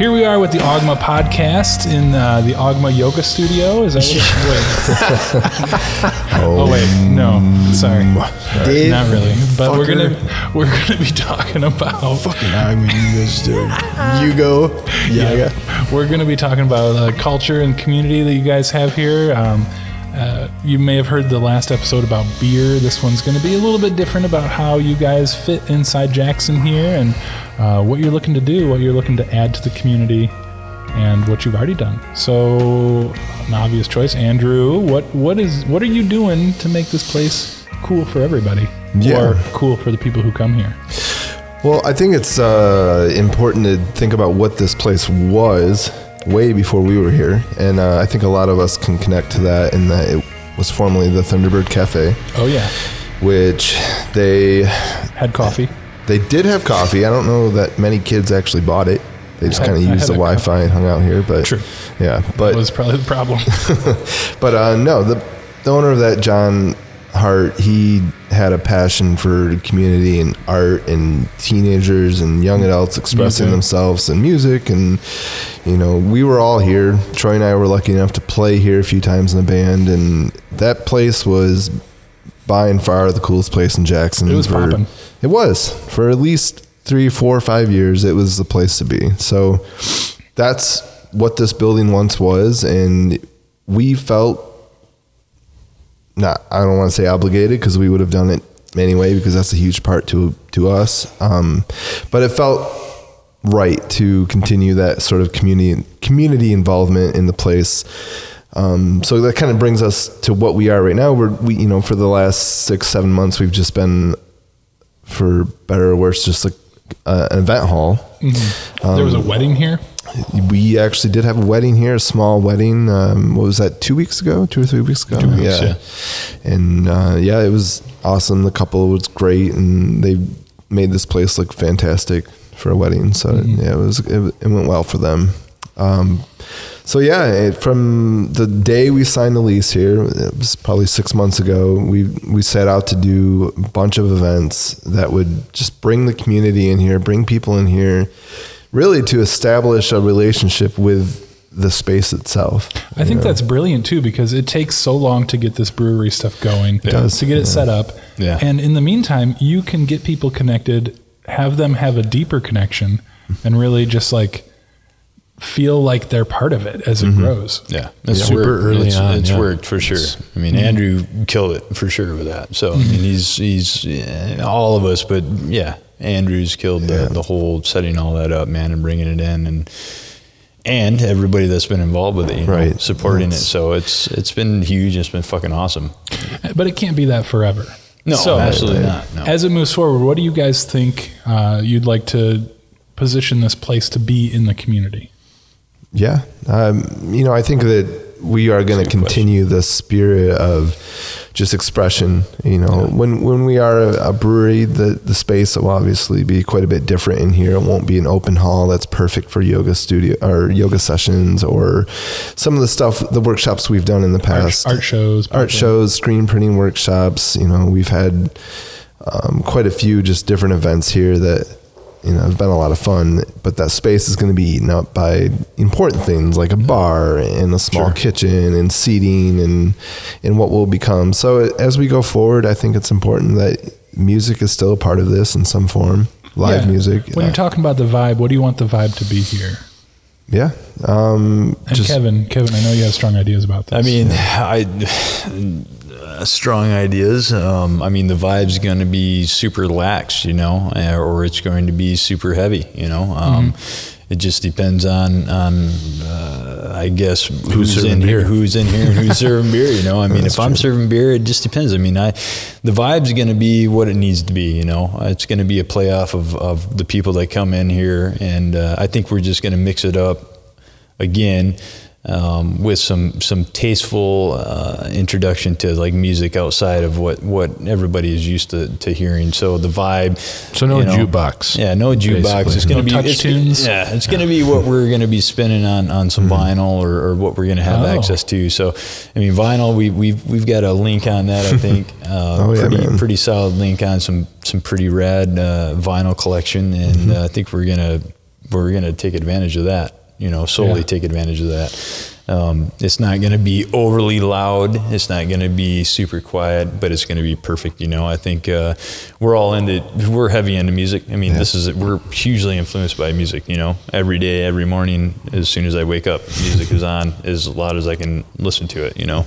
Here we are with the Ogma podcast in uh, the Ogma Yoga Studio. Is that what wait. oh wait, no, sorry, Dave, not really. But we're fucker. gonna we're gonna be talking about Fucking I'm you guys. You go. Yeah. we're gonna be talking about uh, culture and community that you guys have here. Um, uh, you may have heard the last episode about beer. This one's going to be a little bit different about how you guys fit inside Jackson here and uh, what you're looking to do, what you're looking to add to the community, and what you've already done. So, an obvious choice, Andrew. What what is what are you doing to make this place cool for everybody, Yeah. or cool for the people who come here? Well, I think it's uh, important to think about what this place was way before we were here, and uh, I think a lot of us can connect to that in that it was formerly the Thunderbird Cafe, Oh yeah, which they had coffee. they did have coffee. I don't know that many kids actually bought it. They just kind of used the had a cup. Wi-Fi and hung out here, but True. yeah, but That was probably the problem. But uh, no, the, the owner of that, John Hart, he had a passion for community and art and teenagers and young adults expressing Music. themselves and music. And, you know, we were all here. Troy and I were lucky enough to play here a few times in a band. And that place was by and far the coolest place in Jackson. It was for-. It was. For at least three, four, five years, it was the place to be. So that's what this building once was. And we felt not I don't want to say obligated because we would have done it anyway because that's a huge part to to us. Um, but it felt right to continue that sort of community community involvement in the place. Um, so that kind of brings us to what we are right now. We're we you know for the last six seven months we've just been for better or worse just like uh, an event hall. There was a wedding here. We actually did have a wedding here, a small wedding. Um, what was that? Two weeks ago, two or three weeks ago. Two weeks, yeah. And uh, yeah, it was awesome. The couple was great, and they made this place look fantastic for a wedding. So Mm-hmm. yeah, it was it, it went well for them. Um, so yeah, it, from the day we signed the lease here, it was probably six months ago. We we set out to do a bunch of events that would just bring the community in here, bring people in here, really to establish a relationship with the space itself. I think that's brilliant too because it takes so long to get this brewery stuff going, does, to get it set up. Yeah. And in the meantime, you can get people connected, have them have a deeper connection, and really just like feel like they're part of it as it mm-hmm. grows. Yeah, it's Super worked. early it's, on, It's yeah. worked for sure. I mean, mm-hmm. Andrew killed it for sure with that. So I mean, mm-hmm. he's he's yeah, all of us, but yeah, Andrew's killed the, the whole setting all that up, man, and bringing it in, and and everybody that's been involved with it, you know, Right. supporting it. So it's it's been huge. It's been fucking awesome. But it can't be that forever. No, So, absolutely not. No. As it moves forward, what do you guys think uh, you'd like to position this place to be in the community? Yeah. Um, you know, I think that we are going to continue the spirit of just expression. You know, when when we are a, a brewery, the the space will obviously be quite a bit different in here. It won't be an open hall that's perfect for yoga studio or yoga sessions or some of the stuff, the workshops we've done in the Art, past, art shows, art probably. shows, screen printing workshops. You know, we've had um, quite a few just different events here that you know have been a lot of fun. But that space is going to be eaten up by important things like a bar and a small kitchen and seating and and what will become. So as we go forward, I think it's important that music is still a part of this in some form. Live Yeah. music, When you're talking about the vibe, what do you want the vibe to be here? yeah. Um, And just Kevin, Kevin, I know you have strong ideas about this. I mean, I uh, strong ideas. Um, I mean, the vibe's going to be super lax, you know, uh, or it's going to be super heavy, you know. Um, It just depends on on uh, I guess who's, serving in here, who's in here, and who's serving beer. You know, I mean, if I'm serving beer, it just depends. I mean, I the vibe's going to be what it needs to be. You know, it's going to be a playoff of of the people that come in here, and uh, I think we're just going to mix it up again um, with some some tasteful uh, introduction to like music outside of what what everybody is used to, to hearing. So the vibe. So no you know, jukebox, Yeah, no jukebox. basically. It's going No to be touch it's- tunes? Yeah, it's going to be what we're going to be spinning on on some vinyl or, or what we're going to have Oh. access to. So, I mean, vinyl. We we've we've got a link on that. I think. Uh, Oh, yeah, pretty man. pretty solid link on some some pretty rad uh, vinyl collection, and uh, I think we're gonna we're going to take advantage of that. You know, solely Yeah. take advantage of that. Um, it's not going to be overly loud. It's not going to be super quiet, but it's going to be perfect. You know, I think uh, we're all into we're heavy into music. I mean, this is we're hugely influenced by music. You know, every day, every morning, as soon as I wake up, music is on as loud as I can listen to it. You know,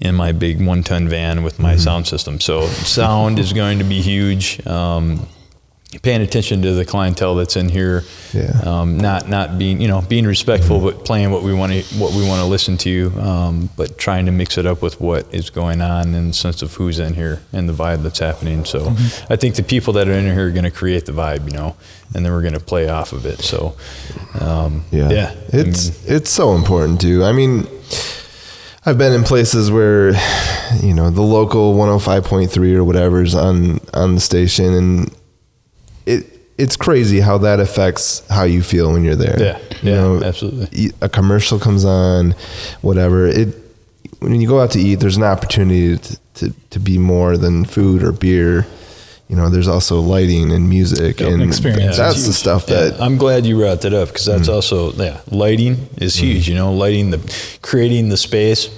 in my big one-ton van with my sound system. So sound is going to be huge. Um, paying attention to the clientele that's in here. Yeah. Um, not not being you know being respectful, but playing what we want to what we want to listen to. Um, but trying to mix it up with what is going on in the sense of who's in here and the vibe that's happening. So I think the people that are in here are going to create the vibe, you know, and then we're going to play off of it. So um, Yeah. yeah, I It's it's so important too. I mean, I've been in places where you know, the local 105.3 or whatever is on on the station and it it's crazy how that affects how you feel when you're there. Yeah. You Yeah, know, absolutely. A commercial comes on, whatever. It when you go out to eat, there's an opportunity to, to, to be more than food or beer. You know, there's also lighting and music Yep, and experience. that's It's the huge. stuff Yeah, that I'm glad you brought that up because that's Mm. also yeah, lighting is huge. You know, lighting the creating the space.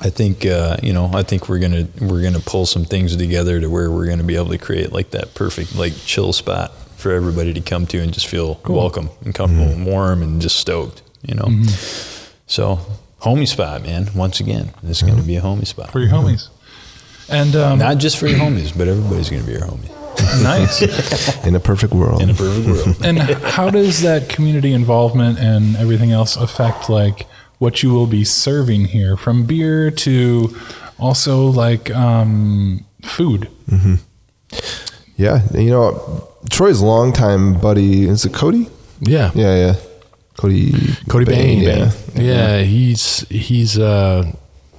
I think uh, you know. I think we're gonna we're gonna pull some things together to where we're gonna be able to create like that perfect like chill spot for everybody to come to and just feel welcome and comfortable and warm and just stoked. You know. So homie spot, man. Once again, it's gonna be a homie spot. for your homies. And um, Not just for your homies, but everybody's gonna be your homie nice. in a perfect world. in a perfect world. and how does that community involvement and everything else affect like what you will be serving here from beer to also like um, food Yeah, you know, Troy's longtime buddy is it Cody? Yeah. Yeah, yeah, Cody. Cody Bain. Yeah, Yeah. he's he's uh,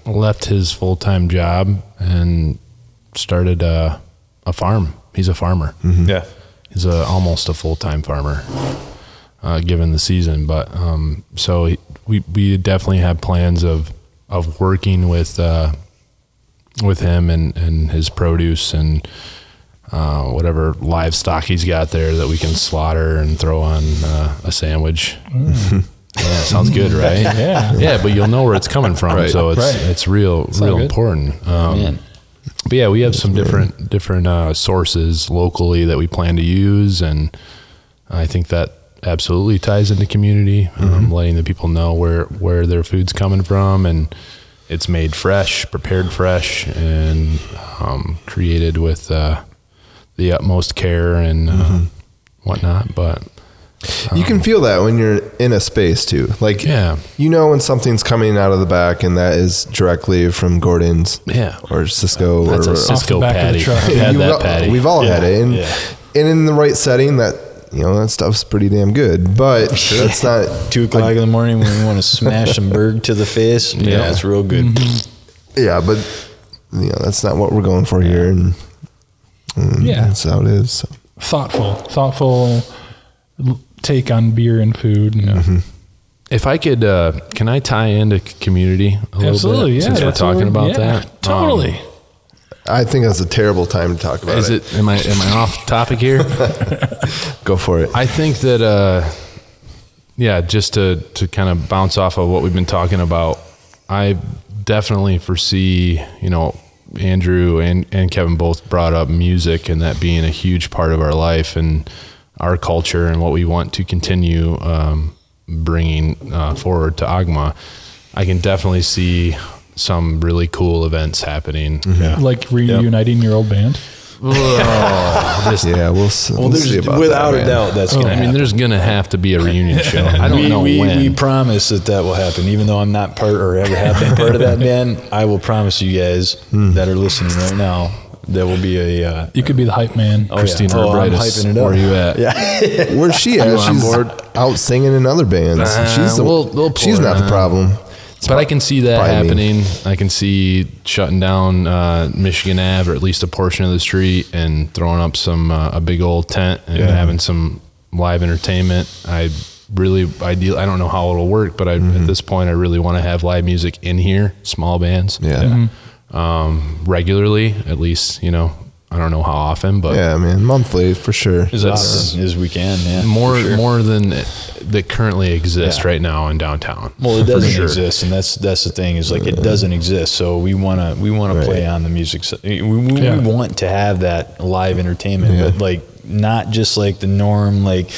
left his full time job and started uh, a farm. He's a farmer. Yeah. He's a almost a full time farmer, uh, given the season. But um, so he, we we definitely have plans of of working with uh, with him and and his produce and. Uh, whatever livestock he's got there that we can slaughter and throw on uh, a sandwich. Yeah, sounds good, right? Yeah. yeah, but you'll know where it's coming from, Right. so it's Right. it's real, all real important. Um, Man. but yeah, we have some different different uh, sources locally that we plan to use, and I think that absolutely ties into community, um, letting the people know where where their food's coming from, and it's made fresh, prepared fresh, and um, created with uh, the utmost care and uh, whatnot. But You can feel that when you're in a space too. Like, Yeah. you know when something's coming out of the back, and that is directly from Gordon's, Yeah. or Sysco, that's or a Sysco back of the patty. truck. I've had You've that patty. We've all had it, and yeah. and in the right setting, that you know that stuff's pretty damn good. But that's not two o'clock in the morning when we want to smash some berg to the face. Yeah, Yeah. it's real good. Yeah, but you know that's not what we're going for here, and, and Yeah. that's how it is. So. thoughtful thoughtful take on beer and food and If I could, uh, can I tie into community a little absolutely bit yeah since we're talking about yeah, that? totally Um, I think that's a terrible time to talk about is it. it? Am I am I off topic here? Go for it. I think that, uh, yeah, just to to kind of bounce off of what we've been talking about, I definitely foresee, you know, Andrew and and Kevin both brought up music and that being a huge part of our life and our culture and what we want to continue um, bringing uh, forward to Ogma. I can definitely see some really cool events happening. Yeah. like reuniting your old band This- yeah, we'll, Well, we'll see there's about without that, a man. doubt that's I gonna. I mean, there's gonna have to be a reunion show. I don't we, know we, when. we promise that that will happen. Even though I'm not part or ever have been part of that band, I will promise you guys Hmm. that are listening right now there will be a. Uh, you could be the hype man oh, Christina yeah. oh, I'm Arbrightis, hyping it up. where you at? Yeah. Where's she at? She's board? out singing in other bands. Uh, she's the, we'll- we'll she's her not the problem. But I can see that probably me. happening. I can see shutting down uh, Michigan Ave or at least a portion of the street and throwing up some uh, a big old tent and having some live entertainment. I really ideal. I don't know how it'll work, but I, at this point, I really want to have live music in here, small bands, Yeah. um, regularly. At least you know I don't know how often, but Yeah, man, monthly for sure. As often as we can, yeah. more sure. more than that currently exists Yeah. right now in downtown. Well, it doesn't sure. exist, and that's that's the thing is like it doesn't exist. So we want to we want to play on the music. We, we, Yeah. we want to have that live entertainment, Yeah. but like not just like the norm. Like,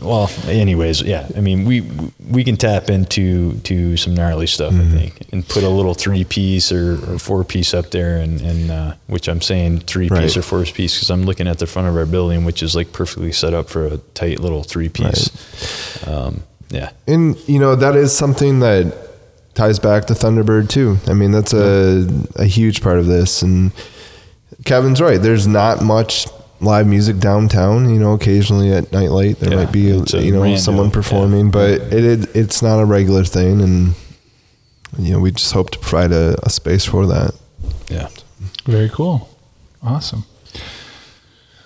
well, anyways, yeah. I mean, we we can tap into to some gnarly stuff, Mm-hmm. I think, and put a little three piece or, or four piece up there, and and uh, which I'm saying three piece or four piece because I'm looking at the front of our building, which is like perfectly set up for a tight little three piece. Um, yeah. And you know that is something that ties back to Thunderbird too. I mean that's a a huge part of this. And Kevin's right. There's not much live music downtown. You know, occasionally at nightlight there Yeah, might be it's a you know random, someone yeah. performing, but it, it it's not a regular thing. And you know we just hope to provide a, a space for that. Yeah. Very cool. Awesome.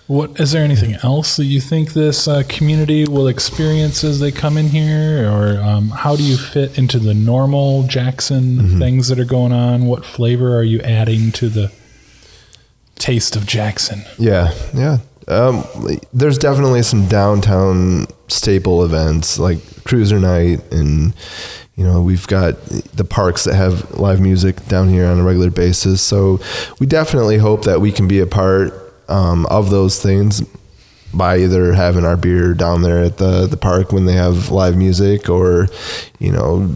What is there anything else that you think this uh, community will experience as they come in here, or um, how do you fit into the normal Jackson things that are going on? What flavor are you adding to the taste of Jackson? Yeah, yeah. Um, there's definitely some downtown staple events like Cruiser Night, and you know we've got the parks that have live music down here on a regular basis. So we definitely hope that we can be a part um, of those things by either having our beer down there at the the park when they have live music, or you know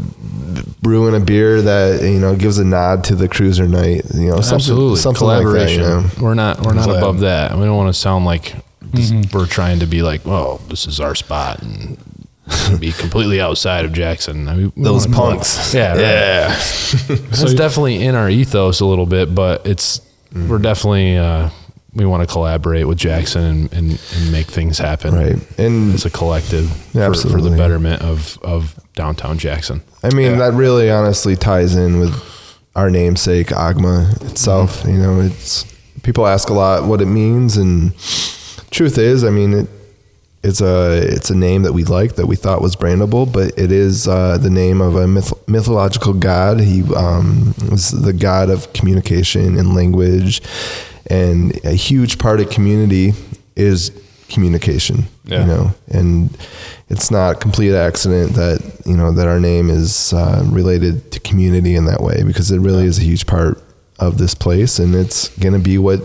brewing a beer that you know gives a nod to the Cruiser Night. You know, something, Absolutely, something like that. collaboration. You know? We're not we're not Collab. above that. We don't want to sound like this, we're trying to be like, oh, this is our spot and be completely outside of Jackson. I mean, Those wanna- punks. yeah, right. yeah. it's definitely in our ethos a little bit, but it's we're definitely uh, we want to collaborate with Jackson and, and, and make things happen. Right. And as a collective for, for the betterment of, of downtown Jackson. I mean, that really honestly ties in with our namesake, Ogma itself. Mm-hmm. You know, it's people ask a lot what it means, and truth is, I mean, it, it's a it's a name that we like that we thought was brandable, but it is uh, the name of a myth, mythological god. He um, was the god of communication and language, and a huge part of community is communication. Yeah. You know, and it's not a complete accident that you know that our name is uh, related to community in that way because it really is a huge part of this place, and it's going to be what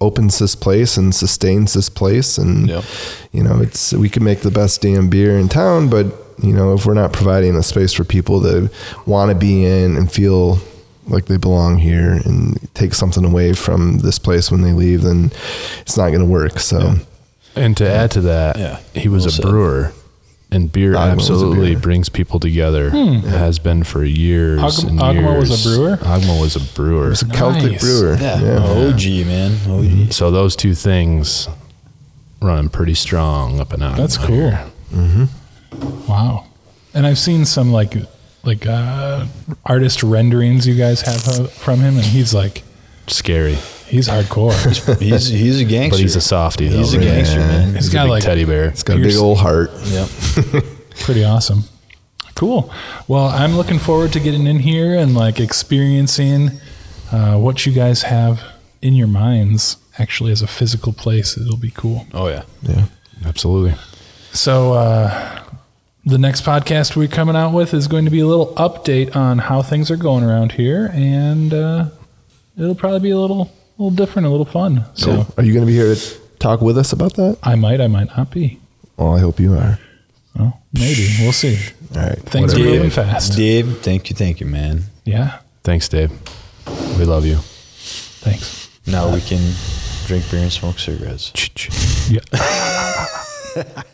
opens this place and sustains this place and Yep. you know it's we can make the best damn beer in town but you know if we're not providing a space for people to want to be in and feel like they belong here and take something away from this place when they leave then it's not going to work so And to add to that, Yeah. he was Well a said. brewer, and beer Ogma absolutely beer. brings people together. Hmm. It has been for years. Ogma- and Ogma was a brewer? Ogma was a brewer. it's a celtic brewer Yeah. OG, oh, man. OG. Mm-hmm. So those two things running pretty strong up and out. That's cool. Mm-hmm. Wow. And I've seen some like like uh, artist renderings you guys have uh, from him, and he's like Scary, he's hardcore. He's he's a gangster. but he's a softie. Though, He's a right? gangster, man. He's He's got a big like teddy bear. He's got a big old heart Yep. pretty awesome. Cool. Well, I'm looking forward to getting in here and like experiencing uh, what you guys have in your minds actually as a physical place. It'll be cool. Oh yeah. yeah Absolutely. So, uh, the next podcast we're coming out with is going to be a little update on how things are going around here, and uh, it'll probably be a little, little different, a little fun. So, are you going to be here to talk with us about that I might, I might not be. well i hope you are Well, maybe we'll see. all right Things are Dave, moving fast. Dave, thank you, thank you, man. Yeah. Thanks, Dave. We love you. Thanks. Now we can drink beer and smoke cigarettes. Yeah.